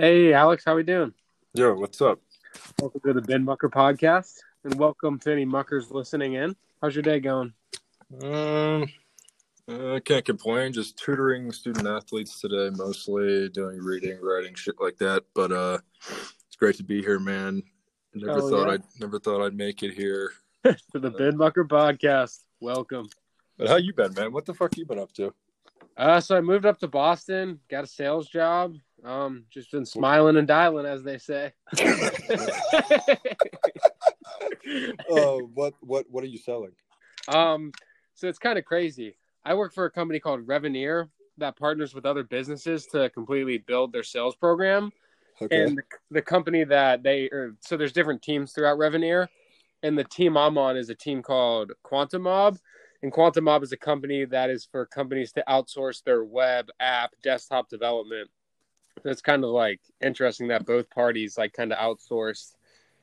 Hey, Alex, how we doing? Yo, what's up? Welcome to the Binmucker podcast, and welcome to any muckers listening in. How's your day going? Um, uh, I can't complain. Just tutoring student athletes today, mostly doing reading, writing, shit like that. But uh, it's great to be here, man. Never Hell thought yeah. I'd never thought I'd make it here. to the Binmucker podcast. Welcome. But how you been, man? What the fuck you been up to? Uh, so I moved up to Boston, got a sales job. Um, just been smiling and dialing, as they say. Oh, what what what are you selling? um, so it's kind of crazy. I work for a company called Reveneer that partners with other businesses to completely build their sales program. Okay. and the, the company that they or so there's different teams throughout Reveneer, and the team I'm on is a team called Quantum Mob, and Quantum Mob is a company that is for companies to outsource their web app desktop development. It's kind of like interesting that both parties like kind of outsourced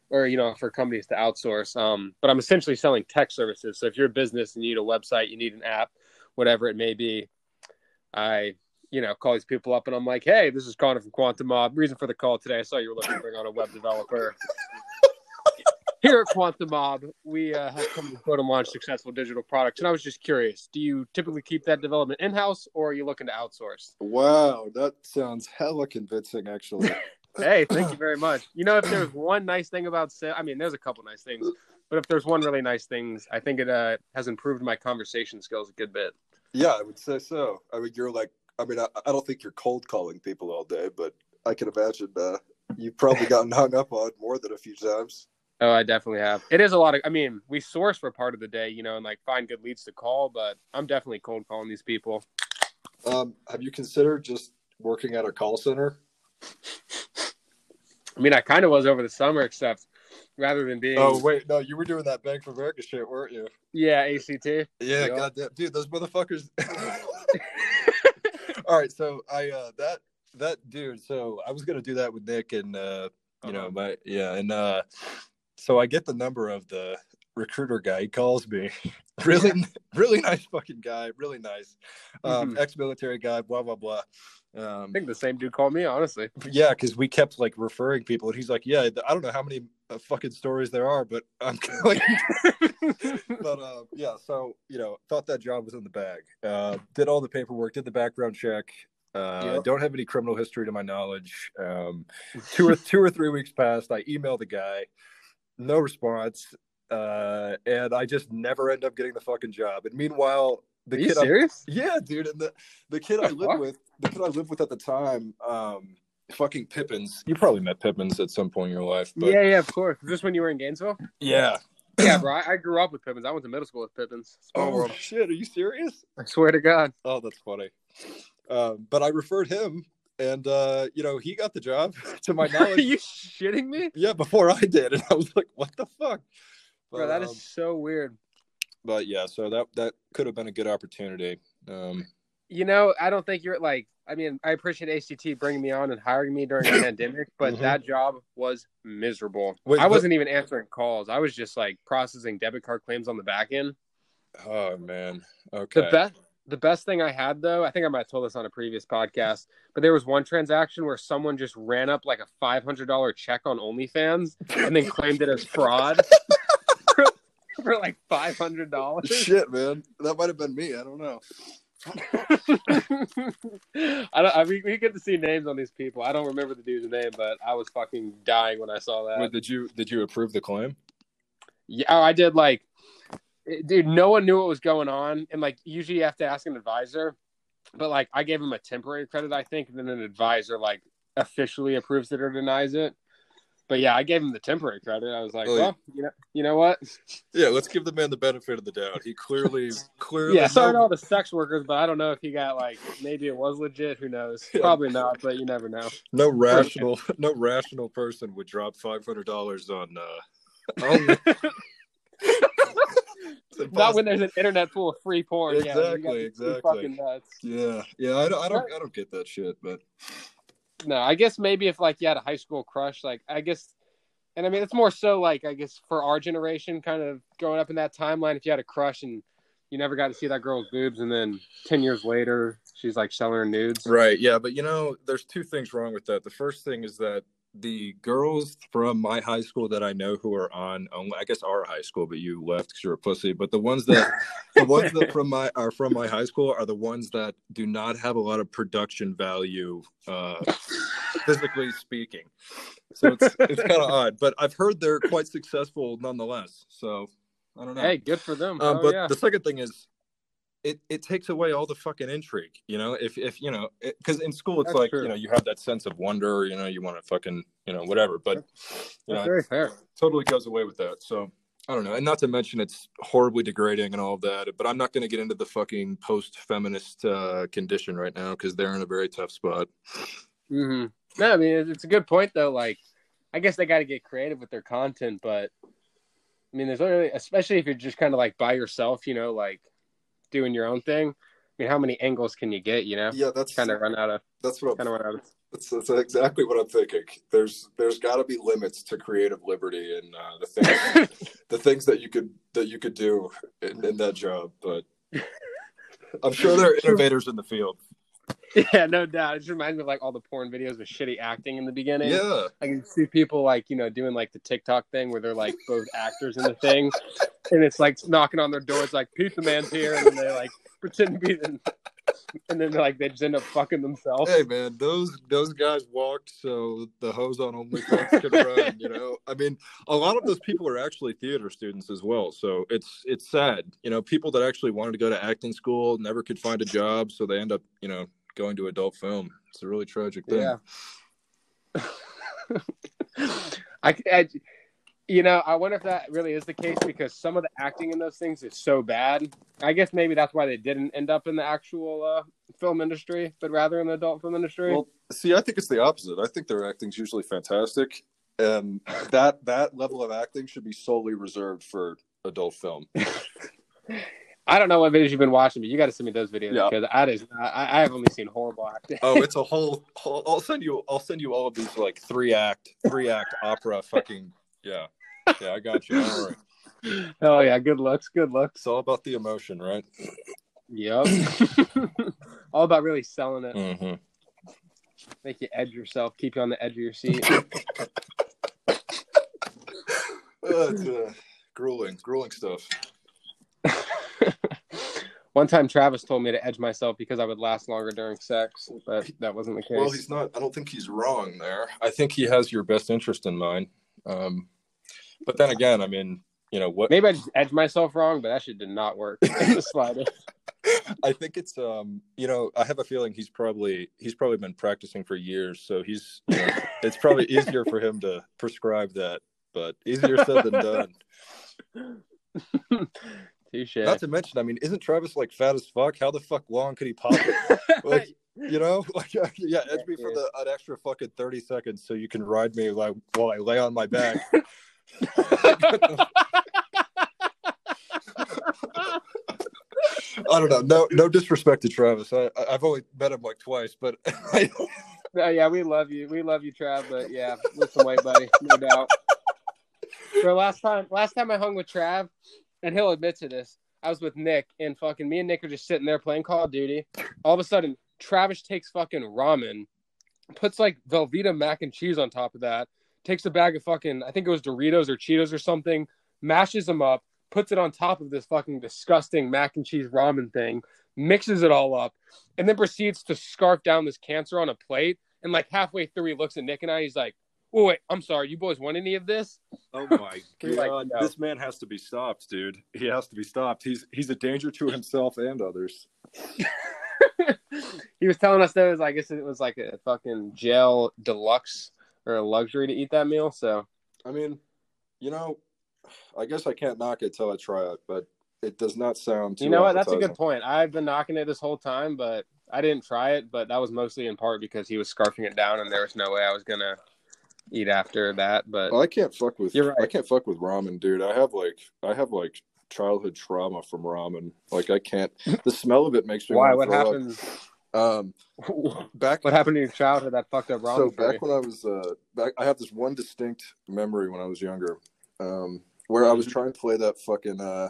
or you know for companies to outsource um but i'm essentially selling tech services so if you're a business and you need a website you need an app whatever it may be i you know, call these people up and I'm like, hey, this is Conor from Quantum Mob. Reason for the call today, I saw you were looking to bring on a web developer. Here at Quantum Mob, we uh, have come to build and launch successful digital products. And I was just curious, do you typically keep that development in-house or are you looking to outsource? Wow, that sounds hella convincing, actually. Hey, thank you very much. You know, if there's one nice thing about sales, I mean, there's a couple nice things, but if there's one really nice thing, I think it uh, has improved my conversation skills a good bit. Yeah, I would say so. I mean, you're like, I mean, I, I don't think you're cold calling people all day, but I can imagine uh, you've probably gotten hung up on more than a few times. Oh, I definitely have. It is a lot of. I mean, we source for part of the day, you know, and like find good leads to call, but I'm definitely cold calling these people. Um, have you considered just working at a call center? I mean, I kind of was over the summer, except rather than being, oh wait, no, you were doing that Bank of America shit, weren't you? yeah, ACT. Yeah, Yeah. goddamn, dude, those motherfuckers. All right, so I uh that that dude. So I was gonna do that with Nick and uh you know Uh-huh. my yeah and uh so I get the number of the recruiter guy. He calls me. really really nice fucking guy. Really nice. Um, Mhm. Ex-military guy. Blah blah blah. I Um, think the same dude called me, honestly. yeah, because we kept like referring people, and he's like, "Yeah, I don't know how many uh, fucking stories there are, but I'm like, but uh, yeah, so you know, thought that job was in the bag. Uh, did all the paperwork, did the background check. Uh, Yep. Don't have any criminal history to my knowledge. Um, two or two or three weeks passed. I emailed the guy, no response, uh, and I just never end up getting the fucking job. And meanwhile, the Are kid, serious? yeah, dude, and the the kid I lived with, the kid I lived with at the time, um, fucking Pippins. You probably met Pippins at some point in your life, but yeah, yeah, of course. Just when you were in Gainesville? yeah. Yeah, bro. I, I grew up with Pippins. I went to middle school with Pippins. Small Oh world. shit, are you serious? I swear to God. Oh, that's funny. Um, but I referred him, and uh, you know, he got the job. to my knowledge. Are you shitting me? yeah, before I did, and I was like, "What the fuck?" But, Bro, that is um, so weird. but yeah, so that that could have been a good opportunity. Um, You know, I don't think you're like. I mean, I appreciate ACT bringing me on and hiring me during the pandemic, but Mhm. that job was miserable. Wait, I wasn't even answering calls. I was just like processing debit card claims on the back end. oh man, okay. The best, the best thing I had though, I think I might have told this on a previous podcast, but there was one transaction where someone just ran up like a five hundred dollar check on OnlyFans and then claimed it as fraud for, for like five hundred dollars. Shit, man, that might have been me. I don't know. I don't. I mean, we get to see names on these people. I don't remember the dude's name, but I was fucking dying when I saw that. Wait, did you did you approve the claim? Yeah, oh, I did. Like, it- dude, no one knew what was going on, and like, usually you have to ask an advisor. But like, I gave him a temporary credit, I think, and then an advisor like officially approves it or denies it. But yeah, I gave him the temporary credit. I was like, Well, well, you know, you know what? Yeah, let's give the man the benefit of the doubt. He clearly, clearly, Yeah, sorry to no- all the sex workers, but I don't know if he got like maybe it was legit. Who knows? Yeah. Probably not, but you never know. no rational, no rational person would drop five hundred dollars on. uh on Not when there's an internet full of free porn. yeah, Exactly, gotta exactly. Fucking nuts. Yeah, yeah. I don't, I don't, I don't get that shit. But No, I guess maybe if like you had a high school crush, like I guess, and I mean it's more so like I guess for our generation, kind of growing up in that timeline, if you had a crush and you you never got to see that girl's boobs, and then ten years later, she's like selling her nudes. Right. Yeah, but you know, there's two things wrong with that. The first thing is that the girls from my high school that I know who are on, only, I guess our high school, but you left because you're a pussy. But the ones that, the ones that from my are from my high school are the ones that do not have a lot of production value, uh, physically speaking. So it's it's kind of odd, but I've heard they're quite successful nonetheless. So I don't know. Hey, good for them. Um, oh, but yeah. the second thing is, it it takes away all the fucking intrigue. You know, if if you know, because in school it's That's like true. you know you have that sense of wonder. You know, you want to fucking you know whatever. But you That's know, very fair. totally goes away with that. So. I don't know, and not to mention it's horribly degrading and all of that. But I'm not going to get into the fucking post-feminist uh, condition right now because they're in a very tough spot. hmm No, I mean it's- it's a good point though. Like, I guess they got to get creative with their content, but I mean, there's literally, especially if you're just kind of like by yourself, you know, like doing your own thing. I mean, how many angles can you get? You know, Yeah, that's kind of run out of that's what kind of run out of. that's, that's exactly what I'm thinking. There's there's got to be limits to creative liberty and uh, the things the things that you could that you could do in, in that job. But I'm sure there are innovators in the field. Yeah, no doubt. It just reminds me of like all the porn videos with shitty acting in the beginning. Yeah, I can see people like you know doing like the TikTok thing where they're like both actors in the thing, and it's like knocking on their doors like Pizza Man's here, and then they like pretend to be them, and then like they just end up fucking themselves. Hey man, those those guys walked so the hose on OnlyFans could run. You know, I mean, a lot of those people are actually theater students as well. So it's it's sad. You know, people that actually wanted to go to acting school never could find a job, so they end up you know going to adult film. It's a really tragic thing. Yeah. I, I, you know, I wonder if that really is the case because some of the acting in those things is so bad. I guess maybe that's why they didn't end up in the actual uh, film industry, but rather in the adult film industry. well, see, I think it's the opposite. I think their acting's usually fantastic, and that that level of acting should be solely reserved for adult film. I don't know what videos you've been watching, but you got to send me those videos Yeah. because I just I, I have only seen horrible acting. Oh, it's a whole, whole. I'll send you. I'll send you all of these like three act, three act opera. Fucking yeah, yeah. I got you. All right. oh yeah, good looks, good looks. It's all about the emotion, right? Yep. All about really selling it, Mm-hmm. make you edge yourself, keep you on the edge of your seat. It's, uh, grueling, grueling stuff. One time, Travis told me to edge myself because I would last longer during sex, but that wasn't the case. Well, he's not. I don't think he's wrong there. I think he has your best interest in mind. Um, but then again, I mean, you know what? Maybe I just edged myself wrong, but that shit did not work. slightest. I think it's um, you know, I have a feeling he's probably he's probably been practicing for years, so he's you know, it's probably easier for him to prescribe that, but easier said than done. Touche. Not to mention, I mean, isn't Travis like fat as fuck? How the fuck long could he pop it? Like, you know, like yeah, edge me for the an extra fucking thirty seconds so you can ride me like while I lay on my back. I don't know. No, no disrespect to Travis. I, I've only met him like twice, but No, uh, yeah, we love you. We love you, Trav. But yeah, listen, weight, buddy. No doubt. So last time, last time I hung with Trav, and he'll admit to this, I was with Nick, and fucking me and Nick are just sitting there playing Call of Duty. All of a sudden, Travis takes fucking ramen, puts like Velveeta mac and cheese on top of that, takes a bag of fucking, I think it was Doritos or Cheetos or something, mashes them up, puts it on top of this fucking disgusting mac and cheese ramen thing, mixes it all up, and then proceeds to scarf down this cancer on a plate. And like halfway through, he looks at Nick and I. He's like, "Oh wait, I'm sorry. You boys want any of this?" oh my You're like, god, no. this man has to be stopped, dude. He has to be stopped. He's he's a danger to himself and others. he was telling us that it was, I guess it was like a fucking gel deluxe or a luxury to eat that meal. So I mean, you know, I guess I can't knock it till I try it, but it does not sound. Too you know what? That's a good point. I've been knocking it this whole time, but I didn't try it. But that was mostly in part because he was scarfing it down, and there was no way I was gonna eat after that. But Well, I can't fuck with. You're right. I can't fuck with ramen, dude. I have like, I have like childhood trauma from ramen. Like, I can't. The smell of it makes me. why? What happens? up. Um, back What happened in your childhood that fucked up ramen so back when I was uh back I have this one distinct memory when I was younger. Um where I was trying to play that fucking uh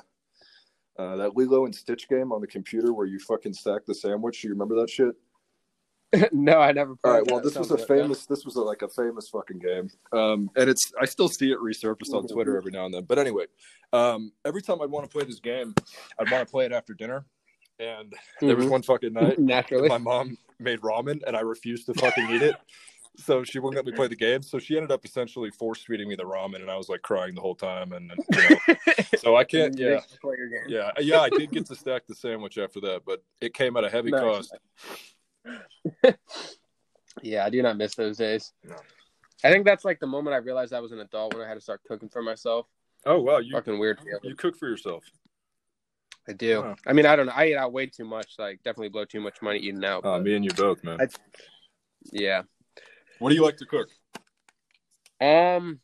Uh, that Lilo and Stitch game on the computer where you fucking stack the sandwich. You remember that shit? no, I never. All right. Well, this was a like- famous. This was a, like a famous fucking game. Um, and it's I still see it resurfaced on Twitter every now and then. But anyway, um, every time I'd want to play this game, I'd want to play it after dinner. And there was Mhm. one fucking night naturally. my mom made ramen and I refused to fucking eat it. So she wouldn't let me play the game. So she ended up essentially force feeding me the ramen, and I was like crying the whole time. And you know, so I can't. Yeah, Play your game. yeah, yeah. I did get to stack the sandwich after that, but it came at a heavy cost. Yeah, I do not miss those days. No. I think that's like the moment I realized I was an adult when I had to start cooking for myself. Oh wow, you Fucking weird. feeling. you cook for yourself. I do. Huh. I mean, I don't know. I eat out way too much. Like, definitely blow too much money eating out. Uh, me and you both, man. I- yeah. What do you like to cook? Um,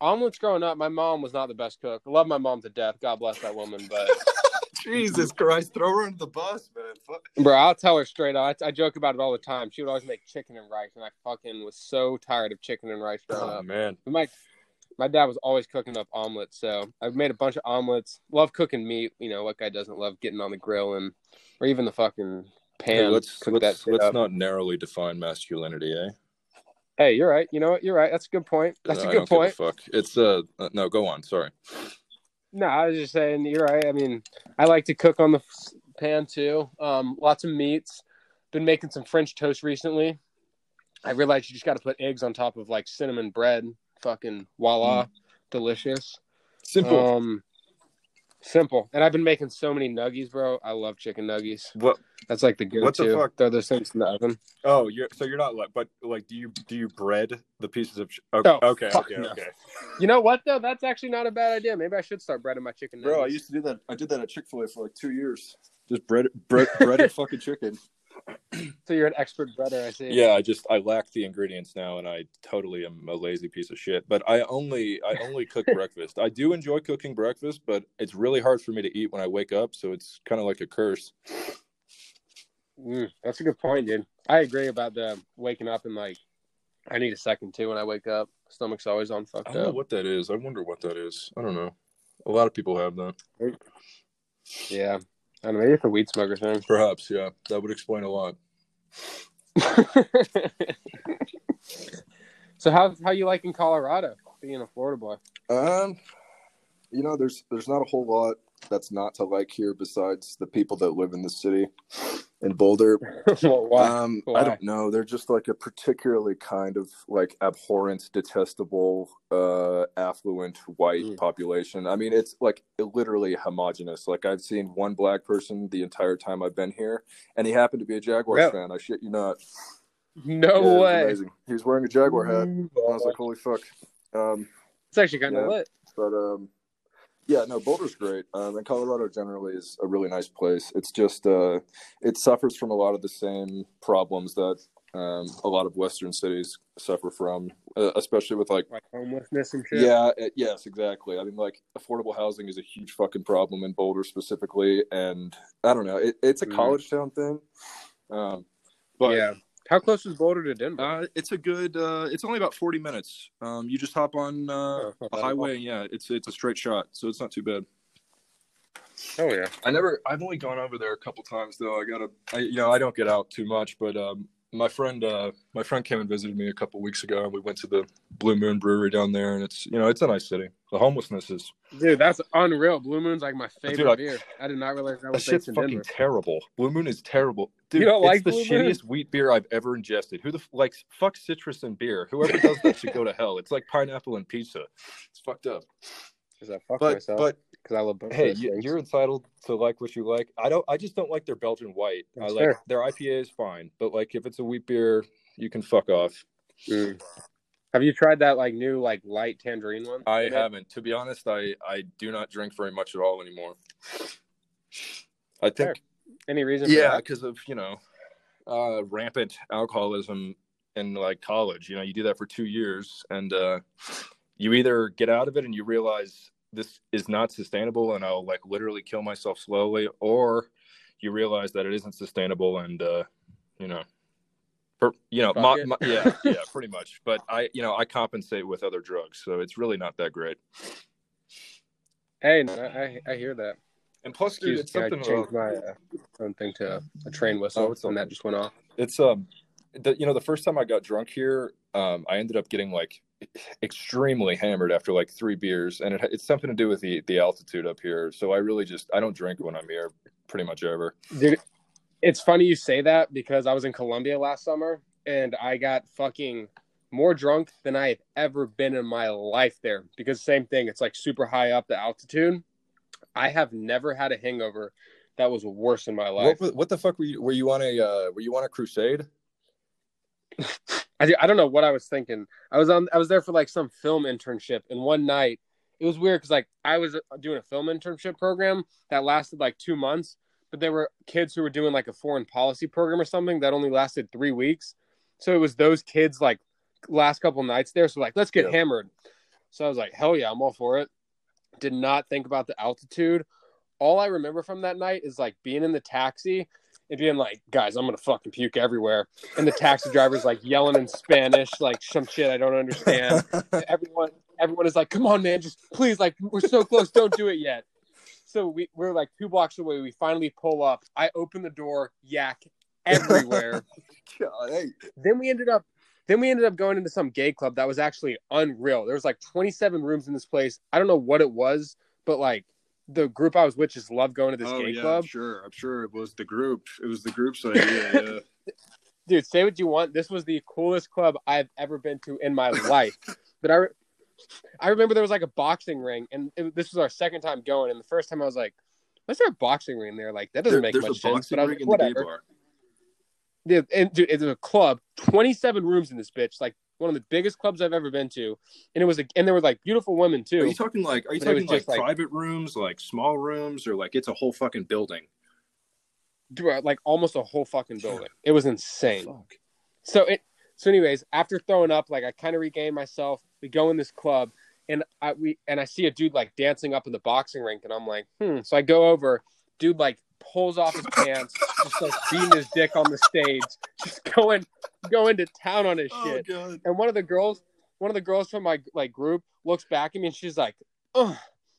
omelets growing up, my mom was not the best cook. I love my mom to death. God bless that woman. But Jesus Christ, throw her under the bus, man. Fuck. bro, I'll tell her straight up. I, I joke about it all the time. She would always make chicken and rice, and I fucking was so tired of chicken and rice growing Oh up. man, But my my dad was always cooking up omelets, so I've made a bunch of omelets. Love cooking meat. You know, what guy doesn't love getting on the grill and or even the fucking pan. hey, let's cook let's, let's not narrowly define masculinity, eh? Hey, you're right. You know what? You're right. That's a good point. That's I a don't good point. A fuck. It's uh, uh, no, go on. Sorry. No, I was just saying you're right. I mean, I like to cook on the pan too. Um, lots of meats. Been making some French toast recently. I realized you just got to put eggs on top of like cinnamon bread. Fucking voila, Mm. delicious. Simple. Um, simple. And I've been making so many nuggies, bro. I love chicken nuggies. what? That's like the go-to. What the fuck? Throw those things in the oven. Oh, you're so you're not like, but like, do you do you bread the pieces of? Ch- okay, Oh, okay, fuck okay, no. okay. You know what though? That's actually not a bad idea. Maybe I should start breading my chicken nuggets. Bro, I used to do that. I did that at Chick Fil A for like two years. Just bread, bread, breaded fucking chicken. so you're an expert breader, I see. Yeah, I just I lack the ingredients now, and I totally am a lazy piece of shit. But I only I only cook breakfast. I do enjoy cooking breakfast, but it's really hard for me to eat when I wake up. So it's kind of like a curse. Mm, that's a good point, dude. I agree about the waking up and like I need a second too when I wake up. Stomach's always on I fucked don't know up. what that is. I wonder what that is. I don't know. A lot of people have that. Yeah. I don't know, maybe it's a weed smoker thing. Perhaps, yeah. That would explain a lot. so how how you like in Colorado being a Florida boy? Um, you know, there's there's not a whole lot that's not to like here besides the people that live in the city in Boulder. well, why? Um, Why? I don't know. They're just like a particularly kind of like abhorrent, detestable, uh, affluent white Mm. population. I mean, it's like literally homogenous. Like I've seen one black person the entire time I've been here, and he happened to be a Jaguars Really? fan. I shit you not. no Yeah, way. Amazing. He was wearing a Jaguar hat. I was like, holy fuck. Um, it's actually kind of Yeah. lit. but um, yeah, no, Boulder's great. Um, and Colorado generally is a really nice place. It's just uh, it suffers from a lot of the same problems that um, a lot of Western cities suffer from, uh, especially with like. Like homelessness and shit. Yeah, it, yes, exactly. I mean, like affordable housing is a huge fucking problem in Boulder specifically, and I don't know. It, it's a Mhm. college town thing, um, but yeah. How close is Boulder to Denver? uh, it's a good. Uh, it's only about forty minutes. Um, you just hop on uh, Oh, a highway. Yeah, it's it's a straight shot, so it's not too bad. Oh yeah. I never. I've only gone over there a couple times though. I gotta. I, you know, I don't get out too much, but um, my friend, uh, my friend came and visited me a couple weeks ago, and we went to the Blue Moon Brewery down there, and it's you know it's a nice city. The homelessness is Dude, that's unreal. Blue Moon's like my favorite Dude, I- beer. I did not realize that that was shit's fucking Denver. terrible. Blue Moon is terrible, dude. You don't it's like the Blue Moon? shittiest wheat beer I've ever ingested. Who the f- like fuck citrus and beer? Whoever does that should go to hell. It's like pineapple and pizza. It's fucked up. Because I fuck But myself. but Because I love both hey, you, you're entitled to like what you like. I don't. I just don't like their Belgian white. I like fair. their IPA is fine, but like if it's a wheat beer, you can fuck off. Mm. Have you tried that like new like light tangerine one? I haven't. To be honest, I I do not drink very much at all anymore. I think Fair. Any reason? Yeah, because of you know, uh, rampant alcoholism in like college. You know, you do that for two years, and uh, you either get out of it and you realize this is not sustainable, and I'll like literally kill myself slowly, or you realize that it isn't sustainable, and uh, you know. Per, you know, my, my, yeah, yeah, pretty much. But I, you know, I compensate with other drugs, so it's really not that great. Hey, no, I I hear that. And plus, dude, it's Yeah, I something changed my uh, own thing to a train whistle, Oh, it's and that just went off. it's um, the, you know, the first time I got drunk here, um, I ended up getting like extremely hammered after like three beers, and it, it's something to do with the the altitude up here. So I really just I don't drink when I'm here, pretty much ever. Dude, it's funny you say that because I was in Colombia last summer and I got fucking more drunk than I have ever been in my life there. Because same thing, it's like super high up the altitude. I have never had a hangover that was worse in my life. What, what the fuck were you? Were you on a uh, were you on a crusade? I, I don't know what I was thinking. I was on I was there for like some film internship and one night it was weird because like I was uh, doing a film internship program that lasted like two months, but there were kids who were doing like a foreign policy program or something that only lasted three weeks. So it was those kids like last couple nights there. So like let's get Yeah. hammered. So I was like, hell yeah, I'm all for it. Did not think about the altitude. All I remember from that night is like being in the taxi and being like, guys, I'm gonna fucking puke everywhere. And the taxi driver's like yelling in Spanish, like some shit I don't understand. everyone everyone is like, come on, man, just please, like we're so close, don't do it yet. So we, we're like two blocks away. We finally pull up. I open the door, yak everywhere. God, hey, then we ended up then we ended up going into some gay club that was actually unreal. There was like 27 rooms in this place. I don't know what it was, but like the group I was with just loved going to this oh gay yeah, club. I'm sure. I'm sure it was the group. It was the group's idea. Yeah. dude, say what you want. This was the coolest club I've ever been to in my life. But I, re- I remember there was like a boxing ring, and it, this was our second time going. And the first time I was like, "What's there a boxing ring there?" Like that doesn't There- make much sense. But I was like, in the gay whatever. bar. Yeah, and dude, it's a club, 27 rooms in this bitch, like one of the biggest clubs I've ever been to. And it was, a, and there were like beautiful women too. Are you talking like? Are you talking like, just like- private rooms, like small rooms, or like it's a whole fucking building? Like almost a whole fucking building. It was insane. Fuck. So it so anyways, after throwing up, like I kind of regained myself. We go in this club and I we and I see a dude like dancing up in the boxing rink and I'm like, hmm. So I go over, dude like pulls off his pants, just like beating his dick on the stage, just going going to town on his shit. god. And one of the girls, one of the girls from my like group looks back at me and she's like, Oh,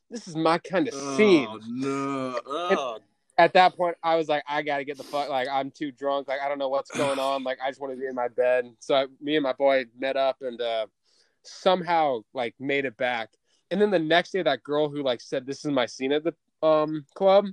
this is my kind of scene Oh no. Oh, at that point I was like, I gotta get the fuck like I'm too drunk, like I don't know what's going on, like I just want to be in my bed. So I, me and my boy met up and uh somehow like made it back. And then the next day that girl who like said this is my scene at the um club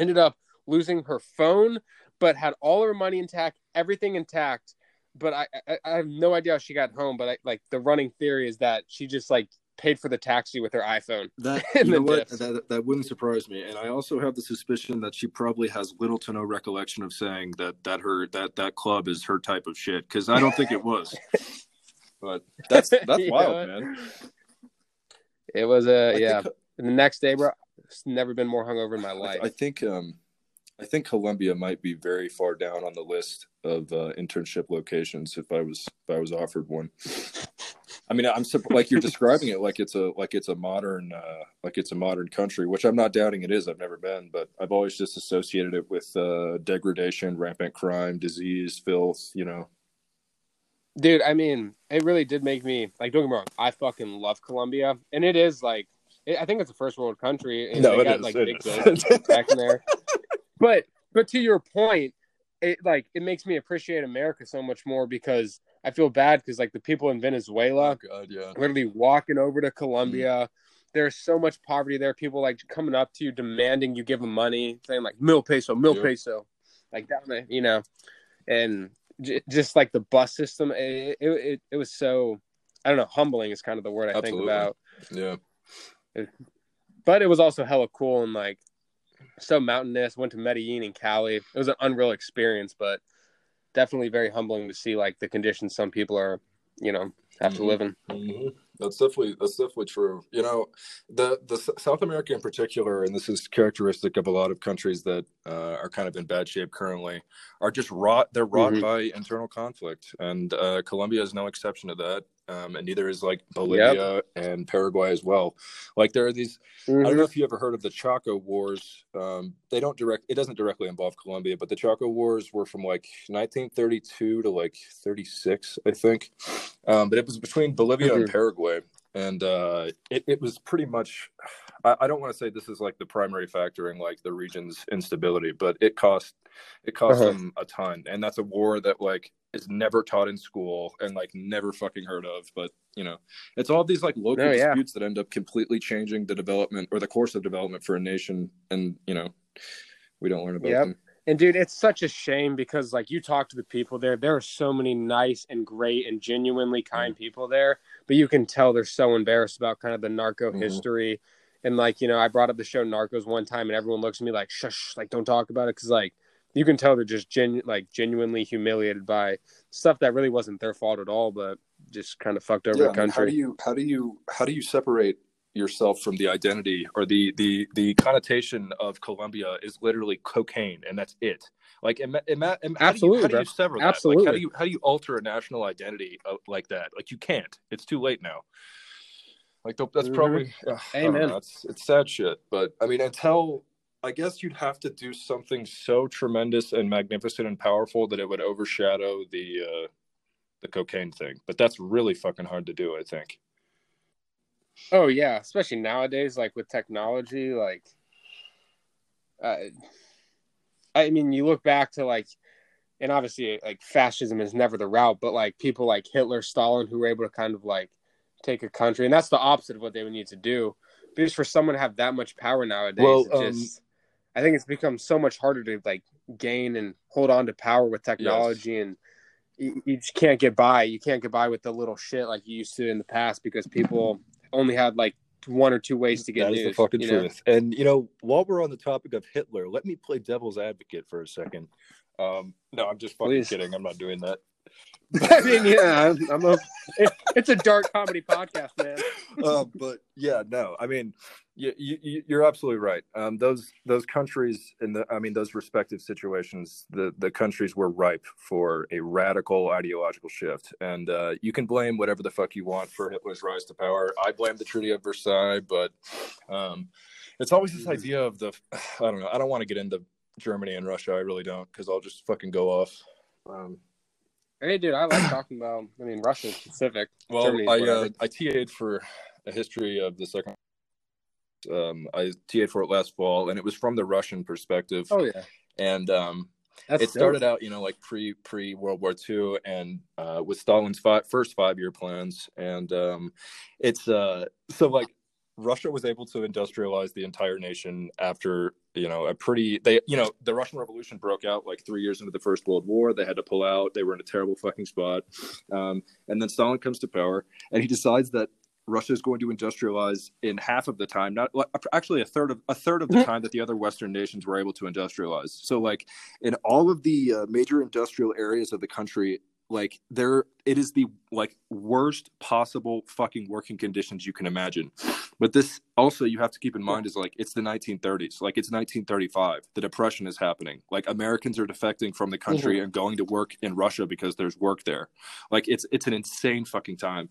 ended up losing her phone, but had all her money intact, everything intact. But I, I I have no idea how she got home. But I, like the running theory is that she just like paid for the taxi with her iPhone. That you know what? That that wouldn't surprise me. And I also have the suspicion that she probably has little to no recollection of saying that that her that that club is her type of shit. Because I don't think it was. but that's that's know wild, man. It was a I yeah. Uh, the next day, bro, it's never been more hungover in my life. I think um, I think Colombia might be very far down on the list of uh, internship locations if I was if I was offered one. I mean, I'm like you're describing it like it's a like it's a modern uh, like it's a modern country, which I'm not doubting it is. I've never been, but I've always just associated it with uh, degradation, rampant crime, disease, filth. You know, Dude, I mean, it really did make me like. Don't get me wrong, I fucking love Colombia, and it is like, I think it's a first world country. And No, they it got, is, like it big is. back in there. But but to your point, it like it makes me appreciate America so much more because I feel bad because like the people in Venezuela, God, yeah. literally walking over to Colombia. Mm-hmm. There's so much poverty there. People like coming up to you, demanding you give them money, saying like "mil peso, mil Yep. peso," like down there, you know, and j- just like the bus system, it, it it it was so I don't know, humbling is kind of the word I Absolutely. think about. Yeah. But it was also hella cool and like so mountainous. Went to Medellin and Cali. It was an unreal experience, but definitely very humbling to see like the conditions some people are, you know, have to Mhm. live in. hmm That's definitely that's definitely true. You know, the the South America in particular, and this is characteristic of a lot of countries that uh, are kind of in bad shape currently, are just rot. They're wrought Mhm. by internal conflict, and uh, Colombia is no exception to that. Um, and neither is like Bolivia and Paraguay as well. Like there are these I don't know if you ever heard of the Chaco Wars. Um, they don't direct. It doesn't directly involve Colombia, but the Chaco Wars were from like 1932 to like 36, I think. Um, but it was between Bolivia and Mhm. Paraguay, and uh, it it was pretty much. I, I don't want to say this is like the primary factor in like the region's instability, but it cost it cost Uh-huh. them a ton, and that's a war that like is never taught in school and like never fucking heard of. But you know, it's all these like local No, yeah. disputes that end up completely changing the development or the course of development for a nation, and you know, we don't learn about Yep. them. And dude, it's such a shame because like you talk to the people there, there are so many nice and great and genuinely kind people there, but you can tell they're so embarrassed about kind of the narco Mhm. history. And like, you know, I brought up the show Narcos one time and everyone looks at me like, shush, like don't talk about it cuz like you can tell they're just genu- like genuinely humiliated by stuff that really wasn't their fault at all, but just kind of fucked over yeah, the I mean, how do you how do you how do you separate yourself from the identity or the the the connotation of Colombia is literally cocaine and that's it. Like, ima- ima- im- how Absolutely, do you, how do you sever that? Like, how do you how do you alter a national identity uh, like that? Like, you can't. It's too late now. Like, th- that's Mhm. probably ugh, I don't Amen. know, It's it's sad shit, but I mean, until I guess you'd have to do something so tremendous and magnificent and powerful that it would overshadow the uh, the cocaine thing. But that's really fucking hard to do. I think. Oh yeah, especially nowadays, like with technology, like, uh, I mean, you look back to like, and obviously, like fascism is never the route, but like people like Hitler, Stalin, who were able to kind of like take a country, and that's the opposite of what they would need to do. But just for someone to have that much power nowadays, Well, um, just, I think it's become so much harder to like gain and hold on to power with technology and. You you just can't get by. You can't get by with the little shit like you used to in the past because people only had like one or two ways to get That is news. the fucking you know? truth. And you know, while we're on the topic of Hitler, let me play devil's advocate for a second. Um, no, I'm just fucking Please. kidding. I'm not doing that. I mean, yeah, I'm, I'm a, it, it's a dark comedy podcast, man. uh, but yeah, no, I mean, you, you, you're absolutely right. Um, those those countries in the, I mean, those respective situations, the the countries were ripe for a radical ideological shift, and uh, you can blame whatever the fuck you want for Hitler's rise to power. I blame the Treaty of Versailles, but um, it's always this idea of the, I don't know, I don't want to get into Germany and Russia. I really don't, because I'll just fucking go off. Um, Hey, dude, I like talking about. I mean, Russian specific. Well, Germany's I uh. I TA'd for a history of the second. Um, I TA'd for it last fall, and it was from the Russian perspective. Oh yeah, And um, that's it started out, you know, like pre pre World War II, and uh, with Stalin's fi- first five year plans, and um, it's uh, so like Russia was able to industrialize the entire nation after you know a pretty they you know the Russian Revolution broke out like three years into the First World War. They had to pull out. They were in a terrible fucking spot, um, and then Stalin comes to power, and he decides that. Russia is going to industrialize in half of the time, not actually a third of a third of the time that the other Western nations were able to industrialize. So, like in all of the uh, major industrial areas of the country like there it is the like worst possible fucking working conditions you can imagine. But this also you have to keep in mind is like it's the 1930s like it's 1935 the depression is happening. Like americans are defecting from the mm-hmm. country and going to work in russia because there's work there. Like it's it's an insane fucking time.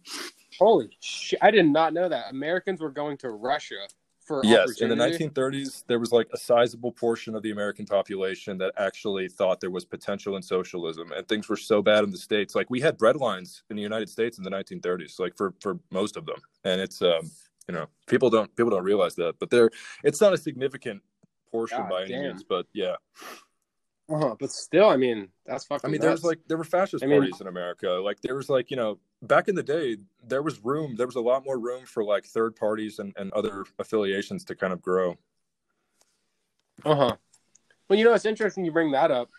Holy shit! I did not know that. Americans were going to Russia for Yes, in the 1930s, there was like a sizable portion of the American population that actually thought there was potential in socialism, and things were so bad in the states. Like we had bread lines in the United States in the 1930s, like for for most of them, and it's um you know people don't people don't realize that, but there it's not a significant portion God by any damn. means, but yeah. Uh-huh, but still, I mean, that's fucking. I mean, there was like there were fascist I mean- parties in America. Like there was like you know back in the day, there was room. There was a lot more room for like third parties and, and other affiliations to kind of grow. Uh huh. Well, you know, it's interesting you bring that up.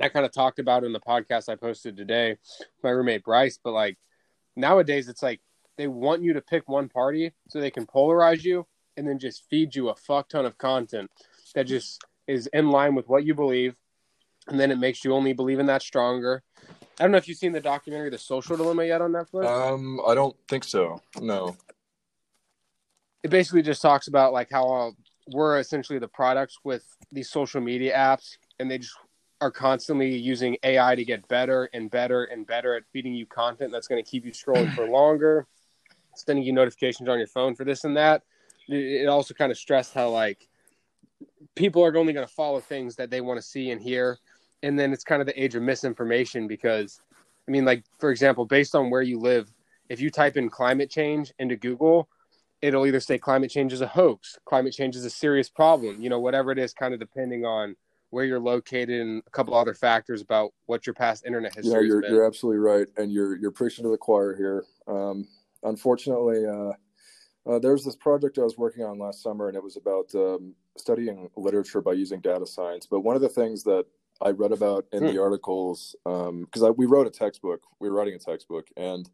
I kind of talked about in the podcast I posted today, with my roommate Bryce. But like nowadays, it's like they want you to pick one party so they can polarize you and then just feed you a fuck ton of content that just is in line with what you believe, and then it makes you only believe in that stronger. I don't know if you've seen the documentary "The Social Dilemma" yet on Netflix. Um, I don't think so. No. it basically just talks about like how uh, we're essentially the products with these social media apps and they just are constantly using AI to get better and better and better at feeding you content that's going to keep you scrolling for longer, sending you notifications on your phone for this and that. It it also kind of stressed how like people are only going to follow things that they want to see and hear, and then it's kind of the age of misinformation because, I mean, like for example, based on where you live, if you type in climate change into Google, it'll either say climate change is a hoax, climate change is a serious problem, you know, whatever it is, kind of depending on where you're located and a couple other factors about what your past internet history yeah, you're, has been. you're absolutely right, and you're you're preaching to the choir here. Um, unfortunately, uh, uh, there was this project I was working on last summer, and it was about um, studying literature by using data science. But one of the things that I read about in Hmm. the articles, because I we wrote a textbook, we were writing a textbook, and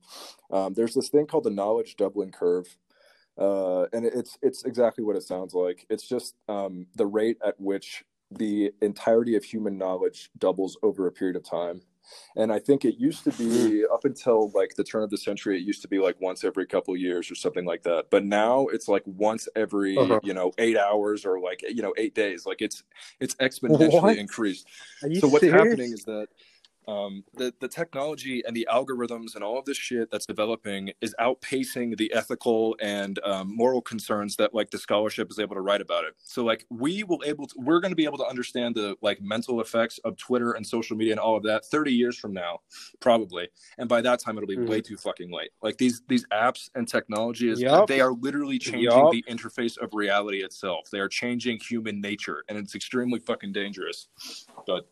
um, there's this thing called the knowledge doubling curve, uh, and it's it's exactly what it sounds like. It's just um, the rate at which the entirety of human knowledge doubles over a period of time. And I think it used to be up until like the turn of the century, it used to be like once every couple of years or something like that. But now it's like once every, Uh-huh. you know, eight hours or like, you know, eight days. Like it's it's exponentially What? increased. So what's happening is that um, the the technology and the algorithms and all of this shit that's developing is outpacing the ethical and um, moral concerns that like the scholarship is able to write about it. So like we will able to, we're going to be able to understand the like mental effects of Twitter and social media and all of that 30 years from now, probably. And by that time, it'll be Mhm. way too fucking late. Like these these apps and technology is Yup. they are literally changing Yup. the interface of reality itself. They are changing human nature, and it's extremely fucking dangerous. But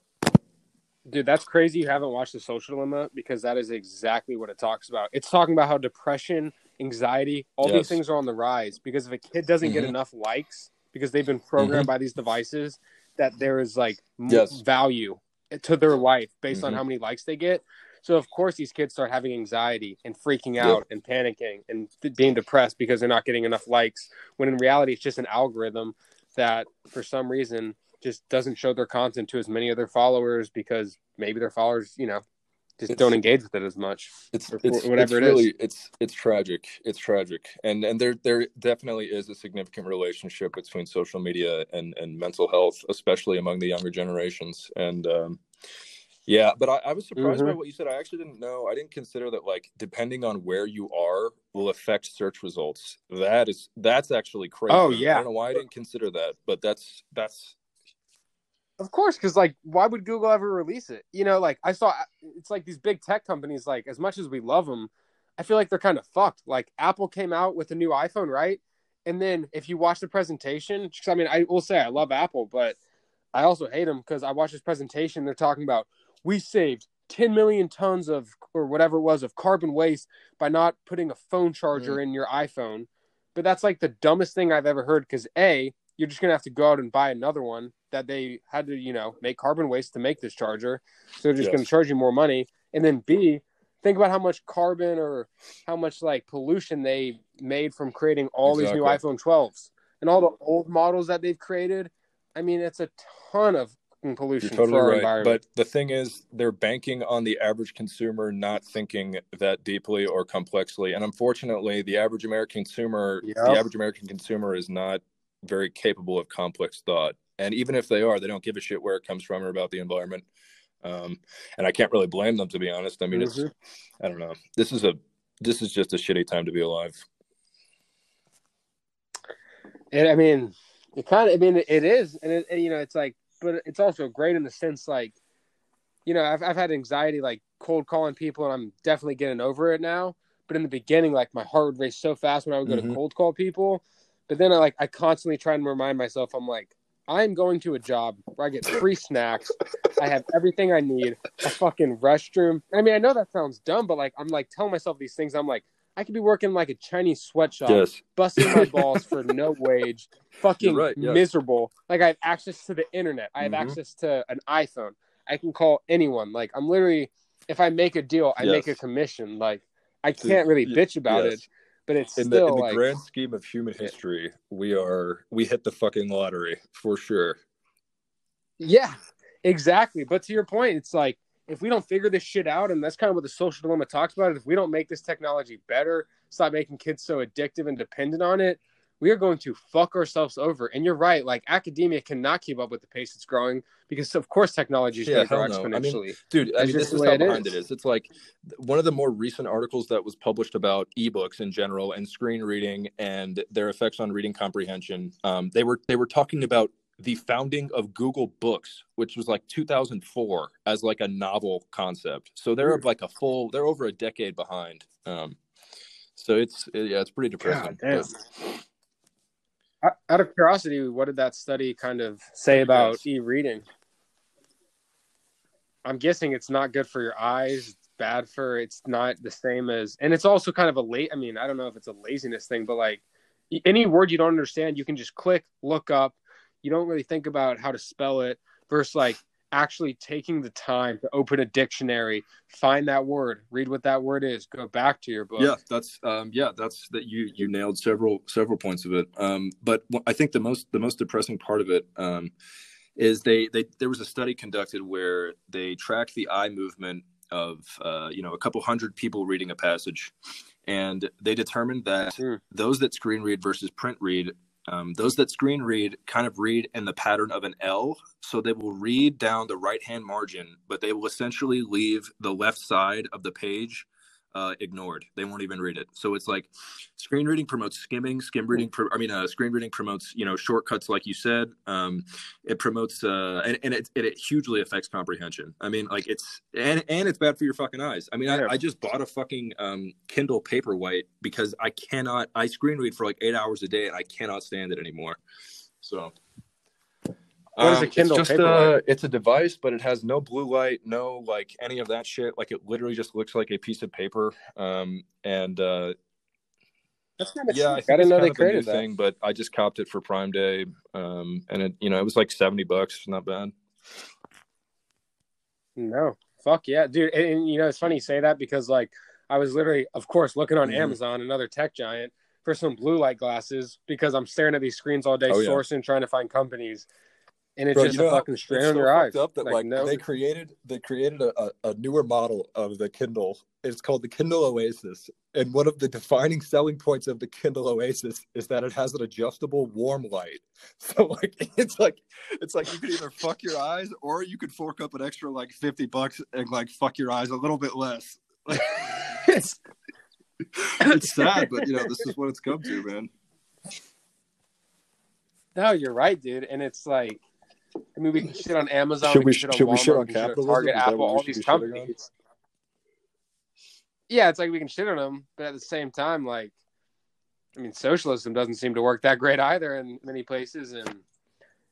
Dude, that's crazy. You haven't watched The Social Dilemma because that is exactly what it talks about. It's talking about how depression, anxiety, all Yes. these things are on the rise because if a kid doesn't get Mhm. enough likes because they've been programmed by these devices, that there is like Yes. value to their life based on Mhm. how many likes they get. So of course these kids start having anxiety and freaking out and panicking and th- being depressed because they're not getting enough likes. When in reality, it's just an algorithm that for some reason just doesn't show their content to as many of their followers because maybe their followers, you know, just It's- don't engage with it as much. it's it's whatever it's it is. really it's it's tragic it's tragic and and there there definitely is a significant relationship between social media and and mental health especially among the younger generations and um yeah but i, I was surprised by Mhm. what you said i actually didn't know i didn't consider that like depending on where you are will affect search results that is that's actually crazy Oh, yeah. i don't know why i didn't consider that but that's that's Of course, because like, why would Google ever release it? You know, like I saw, uh, it's like these big tech companies. Like, as much as we love them, I feel like they're kind of fucked. Like, Apple came out with a new iPhone, right? And then if you watch the presentation, I mean, I will say I love Apple, but I also hate them because I watched this presentation. They're talking about we saved 10 million tons of or whatever it was of carbon waste by not putting a phone charger mm. in your iPhone. But that's like the dumbest thing I've ever heard because A, you're just gonna have to go out and buy another one that they had to, you know, make carbon waste to make this charger. So they're just Yes. gonna charge you more money. And then B, think about how much carbon or how much like pollution they made from creating all these new iPhone 12s and all the old models that they've created. I mean, it's a ton of pollution You're totally for our right. environment. But the thing is, they're banking on the average consumer not thinking that deeply or complexly. And unfortunately, the average American consumer, Yep. the average American consumer is not very capable of complex thought. And even if they are, they don't give a shit where it comes from or about the environment. Um, and I can't really blame them, to be honest. I mean, it's, Mhm. I don't know. This is a, this is just a shitty time to be alive. And I mean, it kind of, I mean, it is, and, it, and you know, it's like, but it's also great in the sense like, you know, I've I've had anxiety like cold calling people, and I'm definitely getting over it now. But in the beginning, like my heart would race so fast when I would go to Mhm. cold call people. But then I like I constantly try and remind myself, I'm like, I'm going to a job where I get free snacks, I have everything I need, a fucking restroom. I mean, I know that sounds dumb, but like I'm like telling myself these things. I'm like, I could be working like a Chinese sweatshop Yes. busting my balls for no wage, fucking right, yes. miserable. Like I have access to the internet, I have Mhm. access to an iPhone. I can call anyone. Like I'm literally, if I make a deal, I make a commission. Like I can't really bitch about yes. it, but it's In the, still in the like grand scheme of human history, we are, we hit the fucking lottery for sure. Yeah, exactly. But to your point, it's like if we don't figure this shit out, and that's kind of what the social dilemma talks about, if we don't make this technology better, stop making kids so addictive and dependent on it, we are going to fuck ourselves over. And you're right, like academia cannot keep up with the pace it's growing because of course technology is Yeah, going to grow hell no. I mean, exponentially. dude i mean just this the is way how it behind is. it is it's like one of the more recent articles that was published about ebooks in general and screen reading and their effects on reading comprehension um, they were they were talking about the founding of google books which was like 2004 as like a novel concept so they're Hmm. like a full they're over a decade behind um, So it's it, yeah, it's pretty depressing. God damn. but- Out- of curiosity, what did that study kind of say about Yes. e-reading? I'm guessing it's not good for your eyes. It's bad for. It's not the same as, and it's also kind of a late. I mean, I don't know if it's a laziness thing, but like any word you don't understand, you can just click, look up. You don't really think about how to spell it. Versus like actually taking the time to open a dictionary, find that word, read what that word is, go back to your book. Yeah, that's um, yeah, that's that you you nailed several several points of it. Um, but I think the most the most depressing part of it um, is they they there was a study conducted where they tracked the eye movement of uh, you know a couple hundred people reading a passage, and they determined that Hmm. those that screen read versus print read. Um, those that screen read kind of read in the pattern of an L. So they will read down the right hand margin, but they will essentially leave the left side of the page uh, ignored. They won't even read it. So it's like screen reading promotes skimming. Skim reading, pro- I mean, uh, screen reading promotes you know shortcuts, like you said. Um, it promotes uh, and, and it, it it hugely affects comprehension. I mean, like it's and and it's bad for your fucking eyes. I mean. I, I just bought a fucking um, Kindle Paperwhite because I cannot. I screen read for like eight hours a day and I cannot stand it anymore. So. What is a Um, Kindle It's just uh, it's a device, but it has no blue light, no like any of that shit. Like it literally just looks like a piece of paper. Um, and uh, That's kind of yeah, I, sick. I didn't know they a created that. thing, but I just copped it for Prime Day. Um, and it, you know, it was like seventy bucks. Not bad. No, fuck yeah, dude. And, and, you know, it's funny you say that because like I was literally, of course, looking on Mhm. Amazon, another tech giant, for some blue light glasses because I'm staring at these screens all day, Oh, yeah. sourcing, trying to find companies, and it's Bro, just you know a fucking strain on your eyes. Up that like, no, they created they created a, a, a newer model of the Kindle. It's called the Kindle Oasis, and one of the defining selling points of the Kindle Oasis is that it has an adjustable warm light. So like it's like it's like you could either fuck your eyes or you could fork up an extra like fifty bucks and like fuck your eyes a little bit less. Like, it's it's sad, but you know this is what it's come to, man. no, you're right, dude. And it's like, I mean, we can shit on Amazon, Should we- can shit on should we Walmart, shit on we shit capitalism? Target, Is Apple, all these be shitting on? companies. Yeah, it's like we can shit on them, but at the same time, like, I mean, socialism doesn't seem to work that great either in many places, and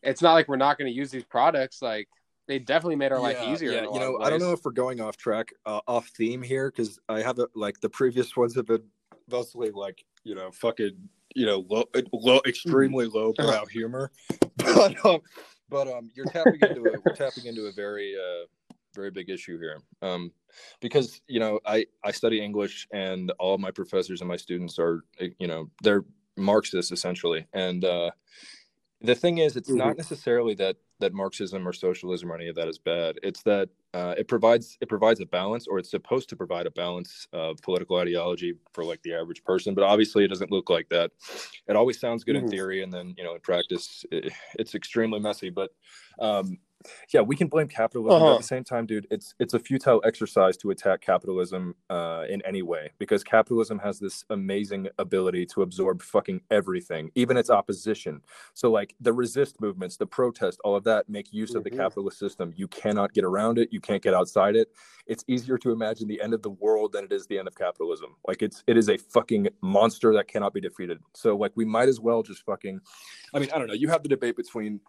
it's not like we're not going to use these products. Like, they definitely made our life easier. Yeah, you know, I don't know if we're going off track, uh, off theme here, because I have a, like the previous ones have been mostly like you know fucking you know low, low extremely low brow humor, but um, but um, you're tapping into a we're tapping into a very uh very big issue here. Um because you know i i study english and all of my professors and my students are you know they're marxists essentially. And uh the thing is it's not necessarily that that marxism or socialism or any of that is bad. It's that uh, it provides it provides a balance or it's supposed to provide a balance of political ideology for like the average person but obviously it doesn't look like that it always sounds good in Mhm. theory and then you know in practice it, it's extremely messy but um yeah we can blame capitalism but Uh-huh. at the same time dude it's it's a futile exercise to attack capitalism uh in any way because capitalism has this amazing ability to absorb fucking everything even its opposition. So like the resist movements the protest all of that make use of the Mhm. capitalist system. You cannot get around it. You can't get outside it. It's easier to imagine the end of the world than it is the end of capitalism. Like it's it is a fucking monster that cannot be defeated. So like we might as well just fucking i mean i don't know. You have the debate between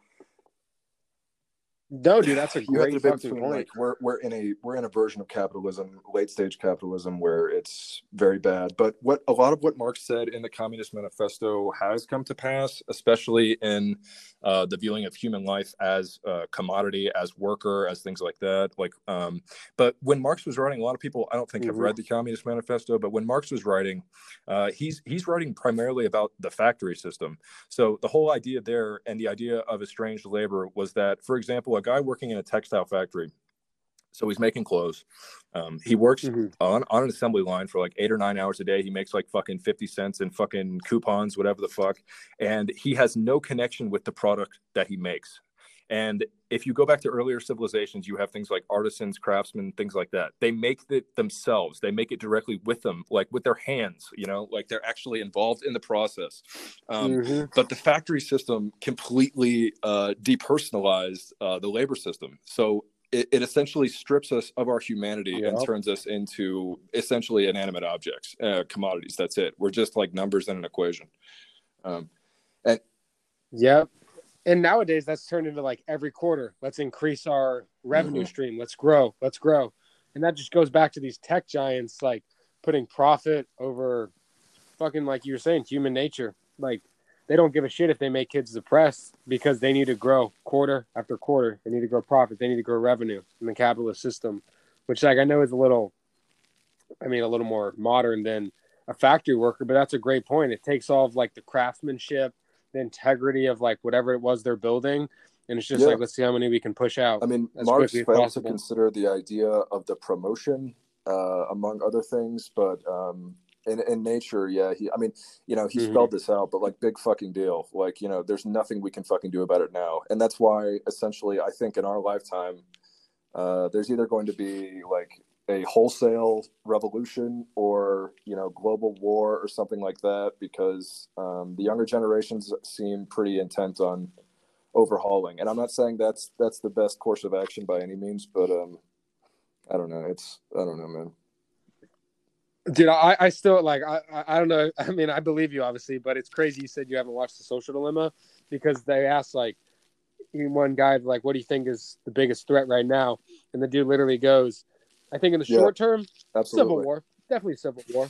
No, dude, that's a you great the debate fucking between point. like we're we're in a we're in a version of capitalism, late stage capitalism, where it's very bad. But what a lot of what Marx said in the Communist Manifesto has come to pass, especially in uh, the viewing of human life as a commodity, as worker, as things like that. Like, um, but when Marx was writing, a lot of people I don't think have Mhm. read the Communist Manifesto. But when Marx was writing, uh, he's he's writing primarily about the factory system. So the whole idea there and the idea of estranged labor was that, for example, a guy working in a textile factory, so he's making clothes. Um, he works Mhm. on, on an assembly line for like eight or nine hours a day. He makes like fucking 50 cents in fucking coupons, whatever the fuck. And he has no connection with the product that he makes. And if you go back to earlier civilizations, you have things like artisans, craftsmen, things like that. They make it themselves. They make it directly with them, like with their hands, you know, like they're actually involved in the process. Um, Mhm. but the factory system completely uh, depersonalized uh, the labor system. So it, it essentially strips us of our humanity and turns us into essentially inanimate objects, uh, commodities. That's it. We're just like numbers in an equation. Um, Yep. And nowadays that's turned into like every quarter, let's increase our revenue Mhm. stream. Let's grow. Let's grow. And that just goes back to these tech giants like putting profit over fucking like you were saying, human nature. Like they don't give a shit if they make kids depressed because they need to grow quarter after quarter. They need to grow profit. They need to grow revenue in the capitalist system, which like I know is a little I mean a little more modern than a factory worker, but that's a great point. It takes all of like the craftsmanship the integrity of like whatever it was they're building and it's just Yeah. like let's see how many we can push out I mean, Marx failed to consider the idea of the promotion, uh, among other things. But um, in, in nature, yeah, he. I mean, you know, he Mhm. spelled this out, but like, big fucking deal. Like, you know, there's nothing we can fucking do about it now, and that's why, essentially, I think in our lifetime, uh, there's either going to be like a wholesale revolution or you know global war or something like that because um, the younger generations seem pretty intent on overhauling. And i'm not saying that's that's the best course of action by any means but um i don't know. It's i don't know man. Dude I, I still like I, I don't know. I mean i believe you obviously but it's crazy you said you haven't watched the social dilemma because they asked like one guy like what do you think is the biggest threat right now? And the dude literally goes i think in the Yeah. short term absolutely civil war definitely civil war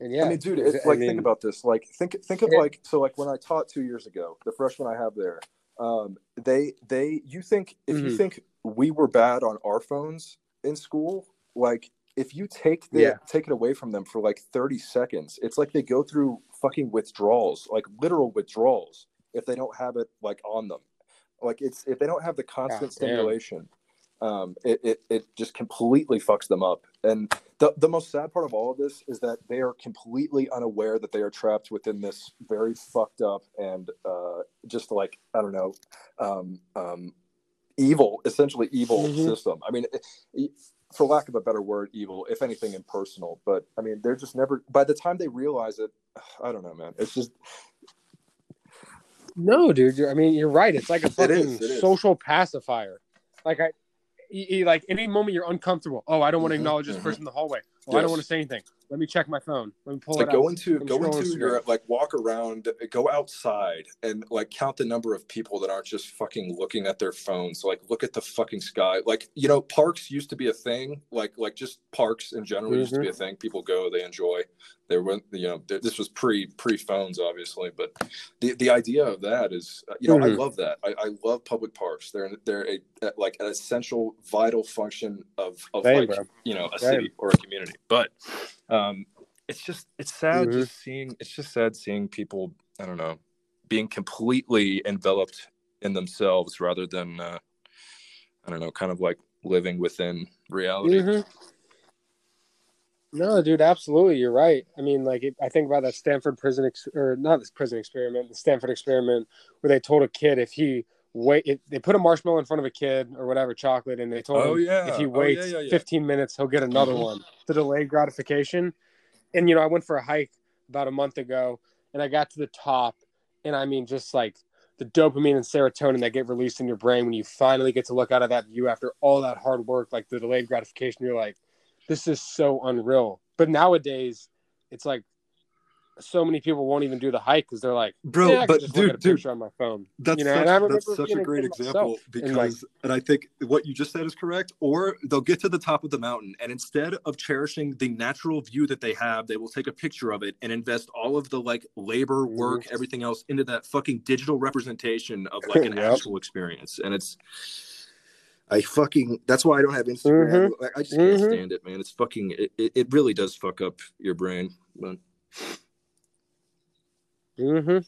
and yeah I mean, dude, it's I like mean, think about this. Like, think think of Yeah. like so like when I taught two years ago, the freshman I have there, um, they they you think if you Mhm. think we were bad on our phones in school, like if you take the Yeah. take it away from them for like thirty seconds, it's like they go through fucking withdrawals, like literal withdrawals, if they don't have it like on them. Like it's if they don't have the constant God damn. Um, it, it it just completely fucks them up. And the the most sad part of all of this is that they are completely unaware that they are trapped within this very fucked up and uh, just like I don't know, um, um, evil, essentially evil Mhm. system. I mean, it- for lack of a better word, evil, if anything, impersonal. But I mean, they're just never. By the time they realize it, I don't know, man. It's just No, dude. I mean, you're right. It's like a fucking is, it is. social pacifier. Like I, like any moment you're uncomfortable. Oh, I don't want to Mhm, acknowledge this mhm. person in the hallway. Oh, I don't want to say anything. Let me check my phone. Let me pull like it go out. into I'm go into your like walk around go outside and like count the number of people that aren't just fucking looking at their phones. Like look at the fucking sky. Like you know parks used to be a thing. Like like just parks in general used to be a thing. People go they enjoy. They went you know this was pre pre phones obviously but the the idea of that is uh, you know i Mhm. love that. I, I love public parks. They're they're a, a like an essential vital function of of like bro. you know a city or a community. But um it's just it's sad Mhm. just seeing it's just sad seeing people i don't know being completely enveloped in themselves rather than uh i don't know kind of like living within reality Mhm. No, dude, absolutely. You're right. I mean, like, it, I think about that Stanford prison, ex- or not this prison experiment, the Stanford experiment, where they told a kid if he wait, if they put a marshmallow in front of a kid or whatever, chocolate, and they told Oh, him yeah. if he Oh, waits yeah, yeah, yeah. 15 minutes, he'll get another one. The delayed gratification. And, you know, I went for a hike about a month ago and I got to the top. And I mean, just like the dopamine and serotonin that get released in your brain when you finally get to look out of that view after all that hard work, like the delayed gratification, you're like, this is so unreal. But nowadays, it's like so many people won't even do the hike because they're like, bro yeah, but just look at dude dude picture on my phone. That's You know, such, and I that's such a great example because, and, like- and I think what you just said is correct. Or they'll get to the top of the mountain, and instead of cherishing the natural view that they have, they will take a picture of it and invest all of the like labor, work, Mhm. everything else into that fucking digital representation of like an Yep. actual experience. And it's, I fucking. That's why I don't have Instagram. Mhm. Like, I just can't Mhm. stand it, man. It's fucking. It, it, it really does fuck up your brain. But Mm-hmm.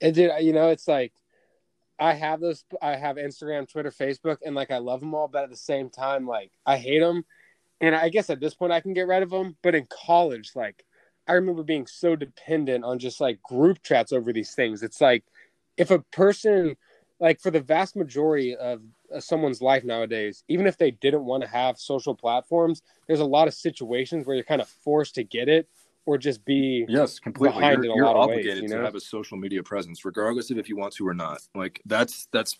And dude, you know, it's like I have those. I have Instagram, Twitter, Facebook, and like I love them all, but at the same time, like I hate them. And I guess at this point, I can get rid of them. But in college, like I remember being so dependent on just like group chats over these things. It's like if a person, like for the vast majority of someone's life nowadays, even if they didn't want to have social platforms, there's a lot of situations where you're kind of forced to get it or just be Yes, completely. behind You're, in a you're lot of ways, obligated you to know? have a social media presence, regardless of if you want to or not. Like that's that's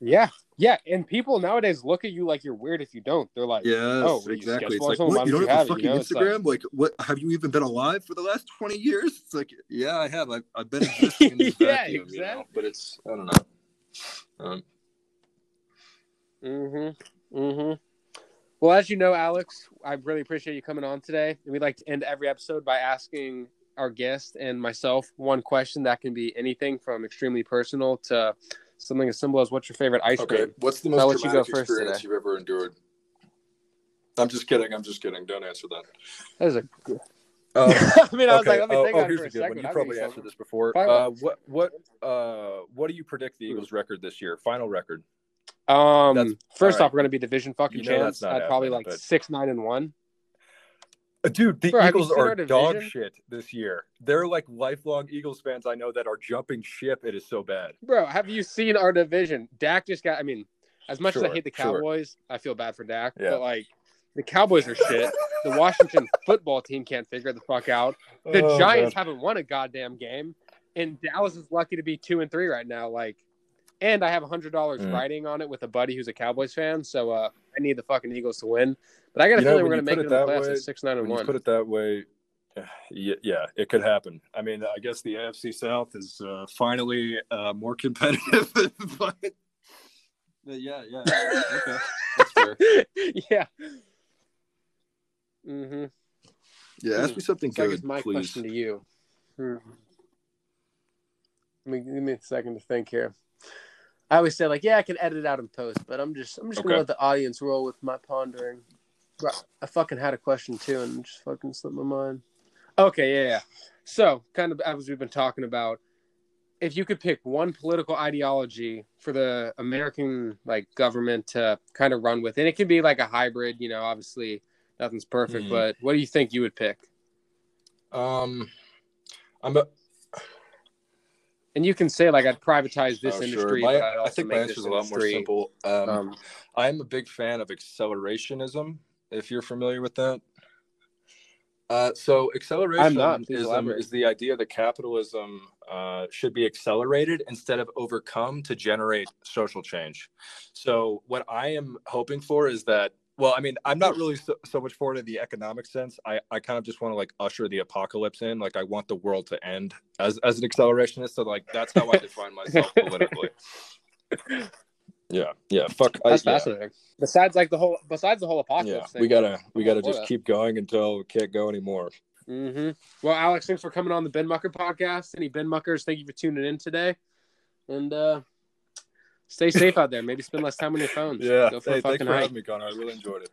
Yeah, yeah, and people nowadays look at you like you're weird if you don't. They're like, Yes, Oh, exactly. It's like, what? You don't have a have it? You fucking know, it's like- Instagram? Like, what? Have you even been alive for the last twenty years? It's like, yeah, I have. I've, I've been existing in this Yeah, vacuum, you know? exactly. But it's, I don't know. Um, Mm-hmm. Mm-hmm. Well, as you know, Alex, I really appreciate you coming on today. And we'd like to end every episode by asking our guest and myself one question that can be anything from extremely personal to something as simple as what's your favorite ice okay, cream? what's the I'll most let you go first experience today. you've ever endured? I'm just kidding. I'm just kidding. Don't answer that. That is a good. Um, I mean, I was like, let me oh, think oh, on it here's a good one. You I probably answered this before. Uh, what what uh what do you predict the Eagles' record this year? Final record? Um, That's- first all off, we're gonna be division fucking You know champs. that's not I'd probably like but- six, nine, and one. Uh, Dude, the Bro, Eagles are dog shit this year. They're like lifelong Eagles fans I know that are jumping ship. It is so bad. Bro, have you seen our division? Dak just got. I mean, as much as I hate the sure. Cowboys, I feel bad for Dak. Yeah. But like, the Cowboys are shit. the Washington football team can't figure the fuck out. The Oh, Giants man. haven't won a goddamn game, and Dallas is lucky to be two and three right now. Like, and I have a hundred dollars Mm. writing on it with a buddy who's a Cowboys fan, so uh, I need the fucking Eagles to win. But I got a You know, feeling we're gonna make put it in it the that playoffs way- at six, nine, and one. put it that way, yeah, yeah, it could happen. I mean, I guess the AFC South is uh, finally uh, more competitive. but, but yeah, yeah, okay, that's fair. yeah. Mm-hmm. Yeah, ask me something So good, guess my please. question to you. Hmm. Let me give me a second to think here. I always say like, yeah, I can edit it out in post, but I'm just I'm just gonna let the audience roll with my pondering. I fucking had a question too, and just fucking slipped my mind. Okay, yeah, yeah. So, kind of as we've been talking about, if you could pick one political ideology for the American like government to kind of run with, and it could be like a hybrid, you know, obviously nothing's perfect, Mhm. but what do you think you would pick? Um, I'm a, And you can say like I'd privatize this oh, sure. industry, My- I'd also I think my answer is a lot more simple. Um, Um, I'm a big fan of accelerationism. If you're familiar with that. Uh, so. Accelerationism is the idea that capitalism uh, should be accelerated instead of overcome to generate social change. So what I am hoping for is that. Well, I mean, I'm not really so, so much for it in the economic sense. I, I kind of just want to like usher the apocalypse in. Like I want the world to end as as an accelerationist. So like that's how I define myself politically. Yeah, yeah. Fuck. I- that's yeah. fascinating. Besides like the whole besides the whole Yeah, apocalypse thing. we gotta we gotta just keep going until we can't go anymore. hmm Well, Alex, thanks for coming on the Binmucker podcast. Any Binmuckers, thank you for tuning in today, and uh stay safe out there. Maybe spend less time on your phones. Yeah, Go for a hey, thanks for hike. having me, Conor. I really enjoyed it.